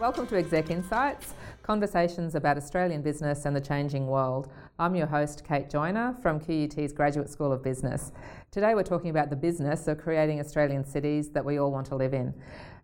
Welcome to Exec Insights, conversations about Australian business and the changing world. I'm your host, Kate Joyner from QUT's Graduate School of Business. Today we're talking about the business of creating Australian cities that we all want to live in.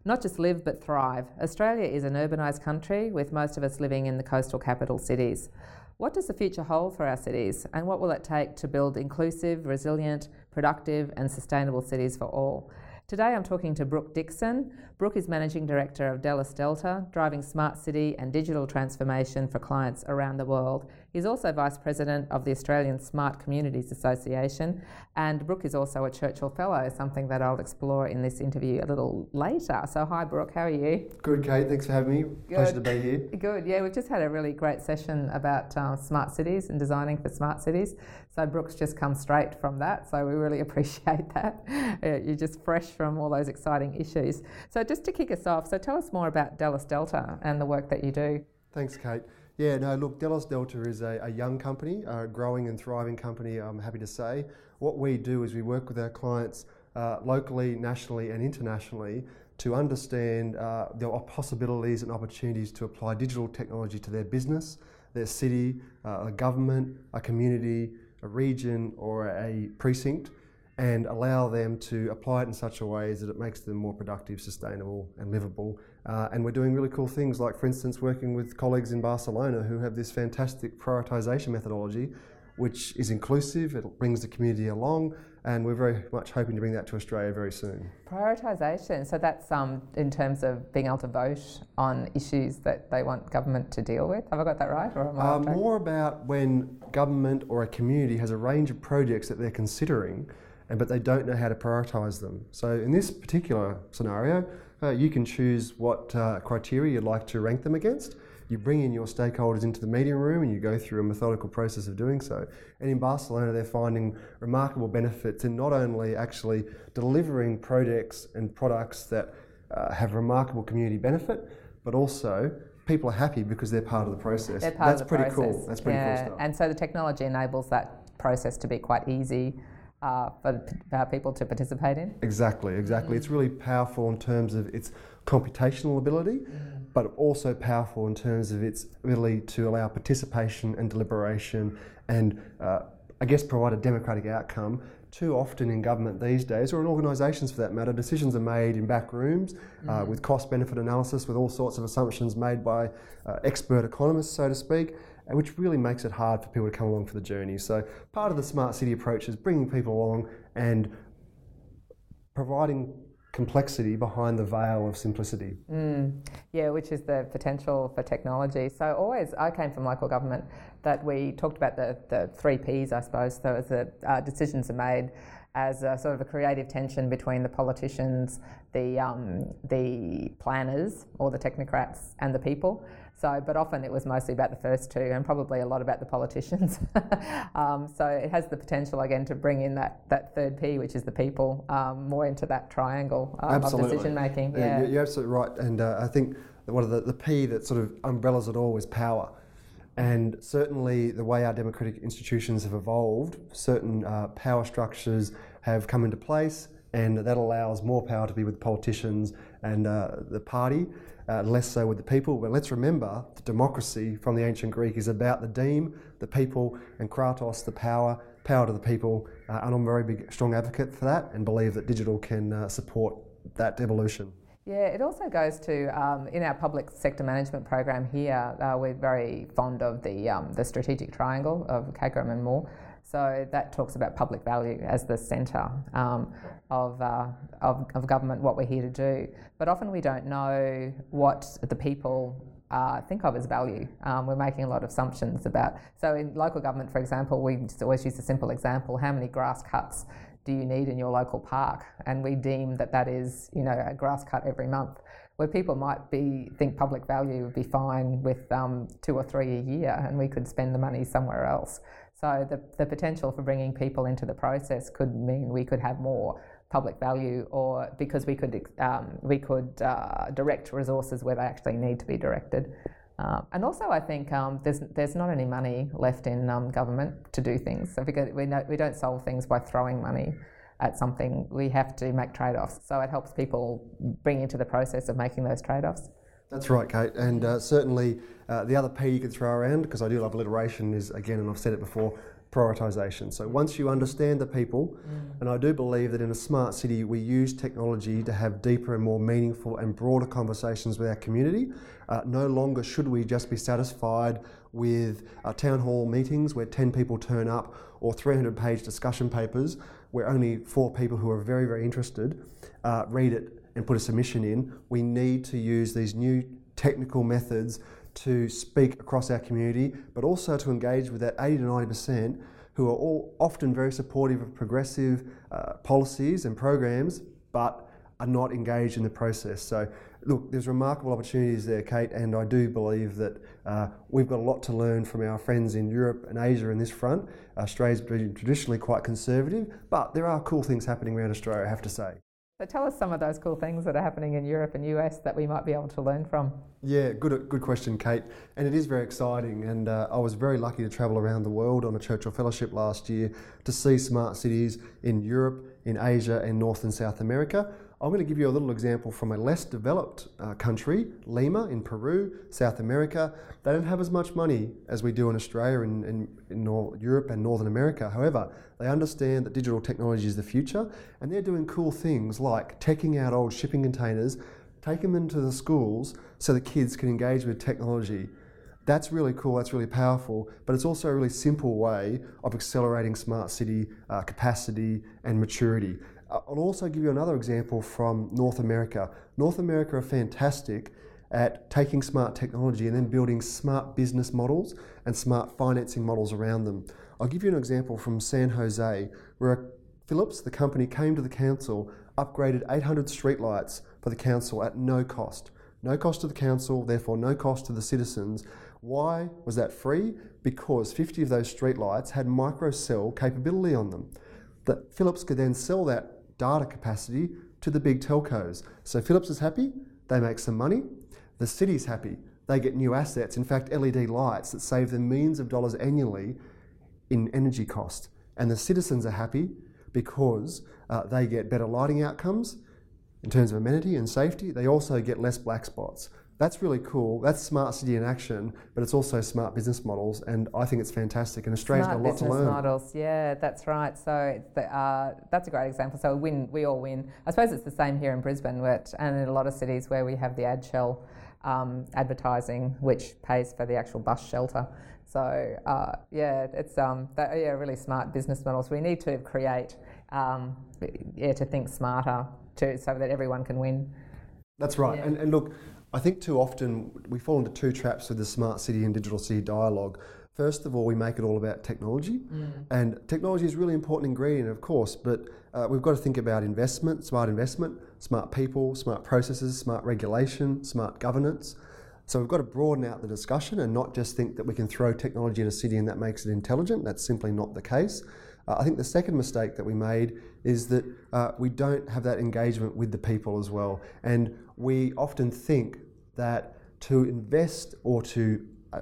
Not just live, but thrive. Australia is an urbanised country, with most of us living in the coastal capital cities. What does the future hold for our cities, and what will it take to build inclusive, resilient, productive, and sustainable cities for all? Today I'm talking to Brooke Dixon. Brooke is Managing Director of Delos Delta, driving smart city and digital transformation for clients around the world. He's also Vice President of the Australian Smart Communities Association, and Brooke is also a Churchill Fellow, something that I'll explore in this interview a little later. So, hi, Brooke, how are you? Good, Kate. Thanks for having me. Good. Pleasure to be here. Good. Yeah, we've just had a really great session about uh, smart cities and designing for smart cities. So, Brooke's just come straight from that. So, we really appreciate that. You're just fresh from all those exciting issues. So, just to kick us off, so tell us more about Delos Delta and the work that you do. Thanks, Kate. Yeah, no, look, Delos Delta is a, a, young company, a growing and thriving company, I'm happy to say. What we do is we work with our clients uh, locally, nationally, and internationally to understand uh, the possibilities and opportunities to apply digital technology to their business, their city, uh, a government, a community, a region, or a precinct and allow them to apply it in such a way that it makes them more productive, sustainable, and livable. Uh, and we're doing really cool things, like, for instance, working with colleagues in Barcelona who have this fantastic prioritization methodology, which is inclusive, it brings the community along, and we're very much hoping to bring that to Australia very soon. Prioritisation, so that's um, in terms of being able to vote on issues that they want government to deal with. Have I got that right? Or uh, more about when government or a community has a range of projects that they're considering and but they don't know how to prioritise them. So in this particular scenario, uh, you can choose what uh, criteria you'd like to rank them against. You bring in your stakeholders into the meeting room and you go through a methodical process of doing so. And in Barcelona, they're finding remarkable benefits in not only actually delivering projects and products that uh, have remarkable community benefit, but also people are happy because they're part of the process. They're part That's of the pretty process. cool. That's pretty yeah. cool stuff. And so the technology enables that process to be quite easy uh, for uh, people to participate in? Exactly, exactly. Mm. It's really powerful in terms of its computational ability, mm. but also powerful in terms of its ability to allow participation and deliberation and, uh, I guess, provide a democratic outcome. Too often in government these days, or in organisations for that matter, decisions are made in back rooms uh, mm. with cost benefit analysis, with all sorts of assumptions made by uh, expert economists, so to speak which really makes it hard for people to come along for the journey. So part of the smart city approach is bringing people along and providing complexity behind the veil of simplicity. Mm, yeah, which is the potential for technology. So always, I came from local government that we talked about the, the three Ps, I suppose. So as the uh, decisions are made as a sort of a creative tension between the politicians, the, um, the planners or the technocrats and the people. So, but often it was mostly about the first two and probably a lot about the politicians. um, so it has the potential again to bring in that, that third P, which is the people, um, more into that triangle um, of decision making. Yeah, yeah, you're absolutely right. And uh, I think one of the, the P that sort of umbrellas it all is power. And certainly, the way our democratic institutions have evolved, certain uh, power structures have come into place, and that allows more power to be with politicians and uh, the party uh, less so with the people. But let's remember that democracy from the ancient Greek is about the deme, the people, and kratos, the power, power to the people. Uh, and I'm a very big, strong advocate for that and believe that digital can uh, support that evolution. Yeah, it also goes to um, in our public sector management program here. Uh, we're very fond of the um, the strategic triangle of CAGRM and Moore. So that talks about public value as the centre um, of, uh, of, of, government, what we're here to do. But often we don't know what the people uh, think of as value. Um, we're making a lot of assumptions about. So in local government, for example, we always use a simple example: how many grass cuts do you need in your local park? And we deem that that is, you know, a grass cut every month. Where people might be think public value would be fine with um, two or three a year, and we could spend the money somewhere else. So the, the potential for bringing people into the process could mean we could have more public value, or because we could um, we could uh, direct resources where they actually need to be directed. Uh, and also, I think um, there's there's not any money left in um, government to do things. So because we know, we don't solve things by throwing money at something. We have to make trade-offs. So it helps people bring into the process of making those trade-offs. That's right, Kate. And uh, certainly uh, the other P you could throw around, because I do love alliteration, is again, and I've said it before, prioritisation. So once you understand the people, mm. and I do believe that in a smart city we use technology to have deeper and more meaningful and broader conversations with our community. Uh, no longer should we just be satisfied with uh, town hall meetings where 10 people turn up or 300 page discussion papers where only four people who are very, very interested uh, read it and put a submission in. We need to use these new technical methods to speak across our community, but also to engage with that 80 to 90% who are all often very supportive of progressive uh, policies and programs, but are not engaged in the process. So, look, there's remarkable opportunities there, Kate, and I do believe that uh, we've got a lot to learn from our friends in Europe and Asia in this front. Australia's been traditionally quite conservative, but there are cool things happening around Australia, I have to say. So tell us some of those cool things that are happening in Europe and US that we might be able to learn from. Yeah, good, good question, Kate. And it is very exciting. And uh, I was very lucky to travel around the world on a Churchill Fellowship last year to see smart cities in Europe, in Asia, and North and South America. I'm going to give you a little example from a less developed uh, country, Lima in Peru, South America. They don't have as much money as we do in Australia and in, in, in Europe and Northern America. However, they understand that digital technology is the future and they're doing cool things like taking out old shipping containers, take them into the schools so the kids can engage with technology. That's really cool, that's really powerful, but it's also a really simple way of accelerating smart city uh, capacity and maturity. I'll also give you another example from North America. North America are fantastic at taking smart technology and then building smart business models and smart financing models around them. I'll give you an example from San Jose, where Philips, the company, came to the council, upgraded 800 streetlights for the council at no cost. No cost to the council, therefore no cost to the citizens. Why was that free? Because 50 of those streetlights had microcell capability on them. That Philips could then sell that data capacity to the big telcos. So Philips is happy, they make some money. The city's happy, they get new assets. In fact, LED lights that save them millions of dollars annually in energy cost. And the citizens are happy because uh, they get better lighting outcomes in terms of amenity and safety. They also get less black spots that's really cool. That's smart city in action, but it's also smart business models, and I think it's fantastic. And Australia's smart got a lot to learn. models, yeah, that's right. So uh, that's a great example. So we win, we all win. I suppose it's the same here in Brisbane, but, and in a lot of cities where we have the ad shell um, advertising, which pays for the actual bus shelter. So uh, yeah, it's um, that, yeah, really smart business models. We need to create, um, yeah, to think smarter, to so that everyone can win. That's right. Yeah. And, and look, I think too often we fall into two traps with the smart city and digital city dialogue. First of all, we make it all about technology, mm. and technology is a really important ingredient, of course, but uh, we've got to think about investment, smart investment, smart people, smart processes, smart regulation, smart governance. So we've got to broaden out the discussion and not just think that we can throw technology in a city and that makes it intelligent. That's simply not the case. Uh, I think the second mistake that we made is that uh, we don't have that engagement with the people as well. And we often think that to invest or to uh,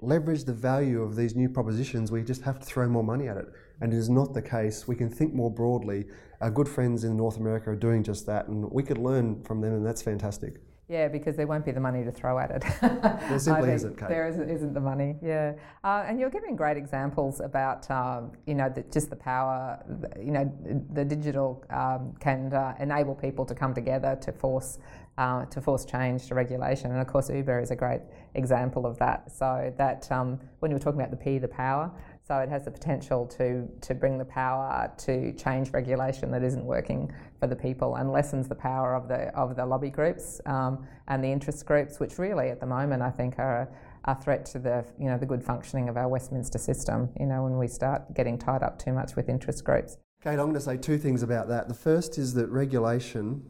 leverage the value of these new propositions, we just have to throw more money at it. And it is not the case. We can think more broadly. Our good friends in North America are doing just that, and we could learn from them, and that's fantastic. Yeah, because there won't be the money to throw at it. there simply isn't, Kate. There isn't, isn't the money, yeah. Uh, and you're giving great examples about, um, you know, the, just the power, you know, the digital um, can uh, enable people to come together to force uh, to force change to regulation. And of course, Uber is a great example of that. So that um, when you were talking about the P, the power, so it has the potential to, to bring the power to change regulation that isn't working for the people and lessens the power of the, of the lobby groups um, and the interest groups, which really at the moment I think are a, a, threat to the, you know, the good functioning of our Westminster system, you know, when we start getting tied up too much with interest groups. Kate, I'm going to say two things about that. The first is that regulation,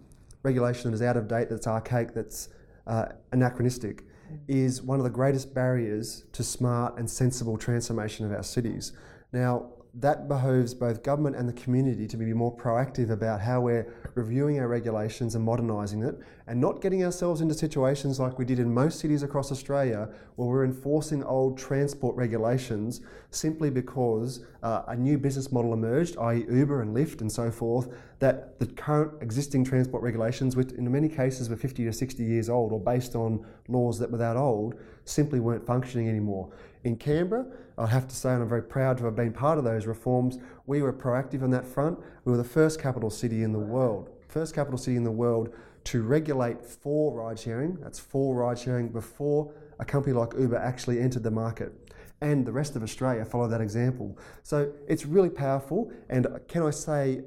regulation that is out of date, that's archaic, that's uh, anachronistic, is one of the greatest barriers to smart and sensible transformation of our cities. Now, that behoves both government and the community to be more proactive about how we're reviewing our regulations and modernising it, and not getting ourselves into situations like we did in most cities across Australia, where we're enforcing old transport regulations simply because uh, a new business model emerged, i.e., Uber and Lyft and so forth, that the current existing transport regulations, which in many cases were 50 to 60 years old or based on laws that were that old, simply weren't functioning anymore. In Canberra, I have to say, and I'm very proud to have been part of those reforms, we were proactive on that front. We were the first capital city in the world, first capital city in the world to regulate for ride sharing, that's for ride sharing, before a company like Uber actually entered the market. And the rest of Australia followed that example. So it's really powerful. And can I say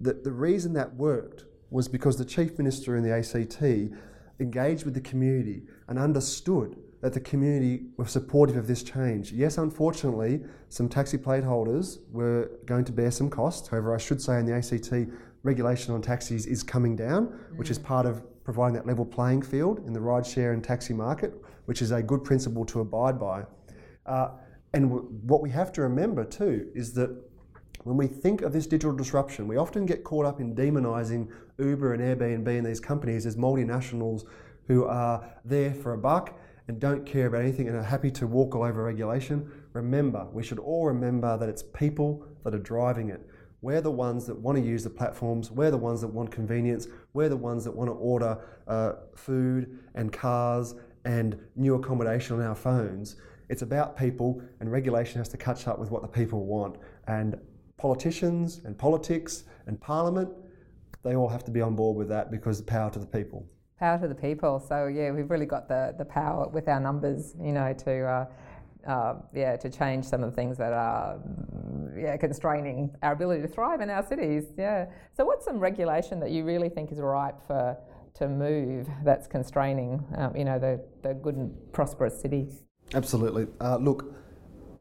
that the reason that worked was because the Chief Minister in the ACT engaged with the community and understood that the community were supportive of this change. Yes, unfortunately, some taxi plate holders were going to bear some costs. However, I should say in the ACT, regulation on taxis is coming down, mm. which is mm. part of providing that level playing field in the ride share and taxi market, which is a good principle to abide by. Uh, and w- what we have to remember too is that when we think of this digital disruption, we often get caught up in demonising Uber and Airbnb and these companies as multinationals who are there for a buck and don't care about anything and are happy to walk all over regulation, remember, we should all remember that it's people that are driving it. We're the ones that want to use the platforms, we're the ones that want convenience, we're the ones that want to order uh, food and cars and new accommodation on our phones. It's about people, and regulation has to catch up with what the people want. And politicians and politics and parliament, they all have to be on board with that because the power to the people power to the people. So yeah, we've really got the the power with our numbers, you know, to. Uh, uh, yeah, to change some of the things that are yeah, constraining our ability to thrive in our cities. Yeah. So, what's some regulation that you really think is ripe for to move that's constraining, um, you know, the, the good and prosperous city? Absolutely. Uh, look,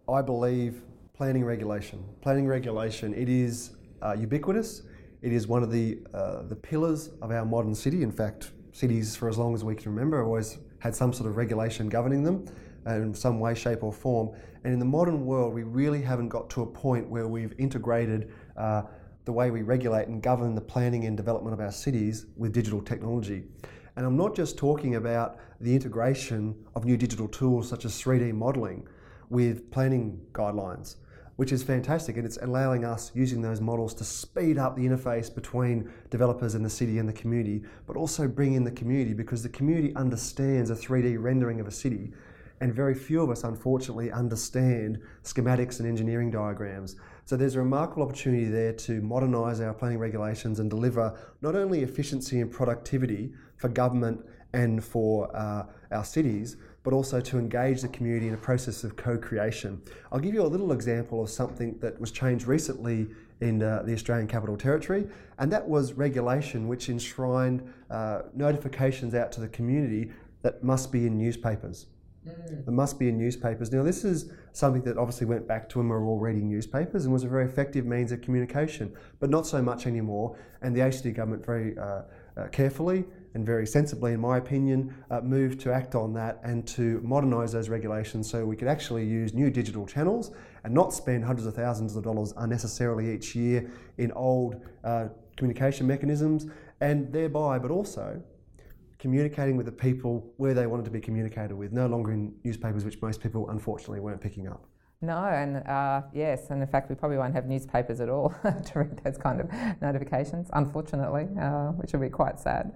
I believe planning regulation. Planning regulation. It is uh, ubiquitous. It is one of the uh, the pillars of our modern city. In fact, cities for as long as we can remember always had some sort of regulation governing them in some way, shape, or form. And in the modern world, we really haven't got to a point where we've integrated uh, the way we regulate and govern the planning and development of our cities with digital technology. And I'm not just talking about the integration of new digital tools such as 3D modelling with planning guidelines which is fantastic. And it's allowing us using those models to speed up the interface between developers and the city and the community, but also bring in the community because the community understands a 3D rendering of a city. And very few of us, unfortunately, understand schematics and engineering diagrams. So there's a remarkable opportunity there to modernise our planning regulations and deliver not only efficiency and productivity for government and for uh, our cities, but also to engage the community in a process of co creation. I'll give you a little example of something that was changed recently in uh, the Australian Capital Territory, and that was regulation which enshrined uh, notifications out to the community that must be in newspapers. Mm. There must be in newspapers. Now, this is something that obviously went back to when we were all reading newspapers and was a very effective means of communication, but not so much anymore. And the ACT government very uh, carefully and very sensibly, in my opinion, uh, moved to act on that and to modernise those regulations so we could actually use new digital channels and not spend hundreds of thousands of dollars unnecessarily each year in old uh, communication mechanisms and thereby, but also communicating with the people where they wanted to be communicated with, no longer in newspapers, which most people unfortunately weren't picking up. No, and uh, yes, and in fact, we probably won't have newspapers at all to read those kind of notifications, unfortunately, uh, which will be quite sad.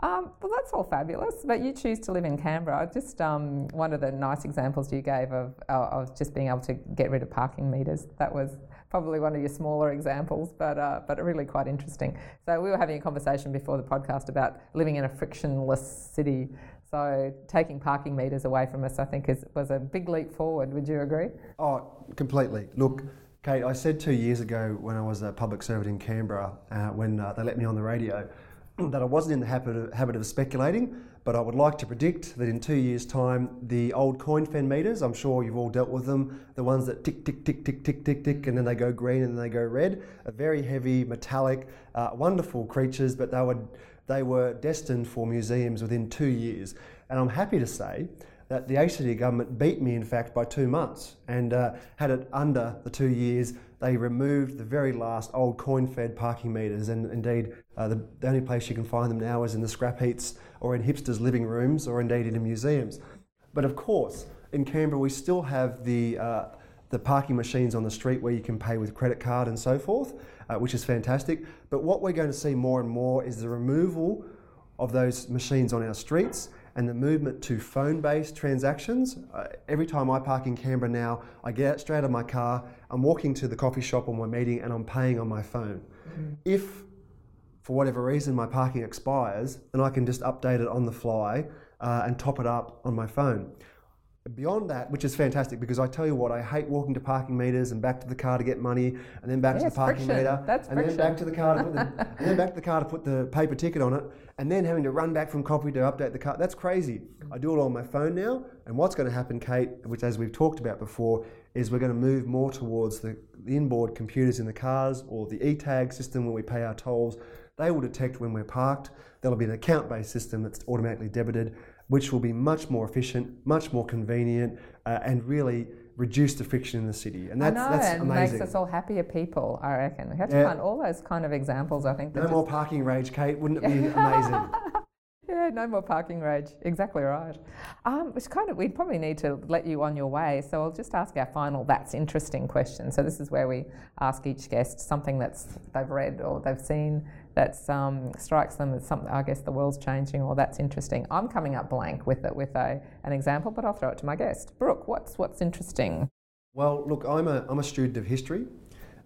Um, well, that's all fabulous, but you choose to live in Canberra. Just um, one of the nice examples you gave of, uh, of just being able to get rid of parking meters. That was probably one of your smaller examples, but uh, but really quite interesting. So we were having a conversation before the podcast about living in a frictionless city. So taking parking meters away from us, I think, is, was a big leap forward. Would you agree? Oh, completely. Look, Kate, I said two years ago when I was a public servant in Canberra, uh, when uh, they let me on the radio, that I wasn't in the habit of, habit of speculating, but I would like to predict that in two years' time, the old coin fed meters, I'm sure you've all dealt with them, the ones that tick, tick, tick, tick, tick, tick, tick, and then they go green and then they go red, are very heavy, metallic, uh, wonderful creatures, but they would they were destined for museums within two years. And I'm happy to say that the ACT government beat me, in fact, by two months and uh, had it under the two years. They removed the very last old coin fed parking meters, and indeed, uh, the, the only place you can find them now is in the scrap heaps or in hipsters' living rooms or indeed in museums. But of course, in Canberra, we still have the uh, the parking machines on the street where you can pay with credit card and so forth, uh, which is fantastic. But what we're going to see more and more is the removal of those machines on our streets and the movement to phone-based transactions. Uh, every time I park in Canberra now, I get out straight out of my car, I'm walking to the coffee shop or my meeting, and I'm paying on my phone. Mm-hmm. If for whatever reason my parking expires, then I can just update it on the fly uh, and top it up on my phone. Beyond that, which is fantastic because I tell you what, I hate walking to parking meters and back to the car to get money, and then back to the parking friction. meter, That's and friction. then back to the car to put the, and then back to the car to put the paper ticket on it, and then having to run back from copy to update the car. That's crazy. I do it all on my phone now, and what's going to happen, Kate, which as we've talked about before, is we're going to move more towards the, the inboard computers in the cars or the e-tag system where we pay our tolls. They will detect when we're parked. There'll be an account-based system that's automatically debited which will be much more efficient, much more convenient, uh, and really reduce the friction in the city. And that's, I know, that's and amazing. makes us all happier people, I reckon. We have to Yeah. find all those kind of examples, I think. no more parking rage, Kate. Wouldn't it be amazing? Yeah, no more parking rage. Exactly right. Um, which kind of we'd probably need to let you on your way. So I'll just ask our final "That's interesting" question. So this is where we ask each guest something that's they've read or they've seen that um, strikes them as something. I guess the world's changing, or that's interesting. I'm coming up blank with it with a an example, but I'll throw it to my guest, Brooke. What's what's interesting? Well, look, I'm a, I'm a student of history.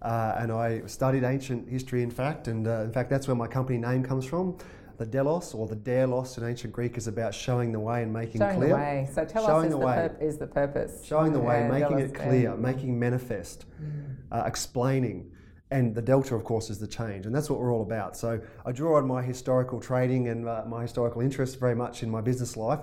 Uh, and I studied ancient history, in fact, and uh, in fact, that's where my company name comes from. The Delos, or the Delos in ancient Greek, is about showing the way and making Showing clear. the way. So tell Showing us is the pur- is the purpose. Showing the way, making it clear, making manifest, uh, explaining. And the delta, of course, is the change. And that's what we're all about. So I draw on my historical training and uh, my historical interest very much in my business life.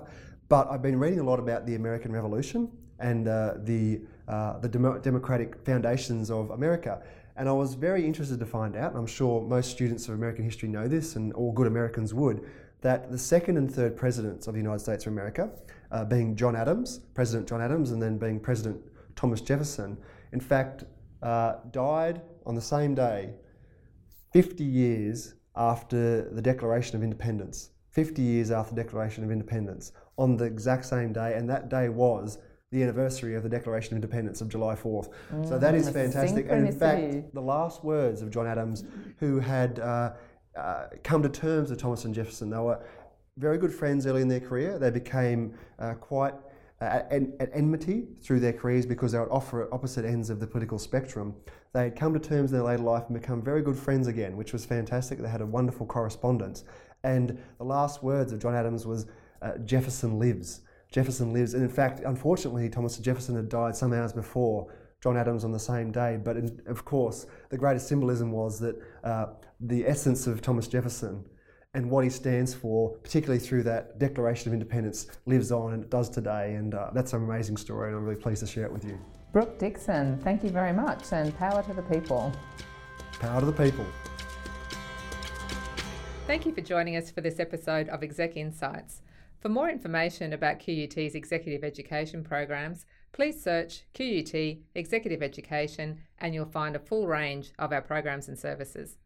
But I've been reading a lot about the American Revolution and uh, the, uh, the demo- democratic foundations of America. And I was very interested to find out, and I'm sure most students of American history know this, and all good Americans would, that the second and third presidents of the United States of America, uh, being John Adams, President John Adams, and then being President Thomas Jefferson, in fact, uh, died on the same day, 50 years after the Declaration of Independence. 50 years after the Declaration of Independence, on the exact same day, and that day was the anniversary of the Declaration of Independence of July 4th. so that is Mm, fantastic. And in fact, the last words of John Adams, who had uh, uh, come to terms with Thomas and Jefferson, they were very good friends early in their career. They became uh, quite uh, at, at enmity through their careers because they were at opposite ends of the political spectrum. They had come to terms in their later life and become very good friends again, which was fantastic. They had a wonderful correspondence. And the last words of John Adams was, uh, Jefferson lives. Jefferson lives. And in fact, unfortunately, Thomas Jefferson had died some hours before John Adams on the same day. But in, of course, the greatest symbolism was that uh, the essence of Thomas Jefferson and what he stands for, particularly through that Declaration of Independence, lives on and it does today. And uh, that's an amazing story, and I'm really pleased to share it with you. Brooke Dixon, thank you very much, and power to the people. Power to the people. Thank you for joining us for this episode of Exec Insights. For more information about QUT's executive education programs, please search QUT Executive Education and you'll find a full range of our programs and services.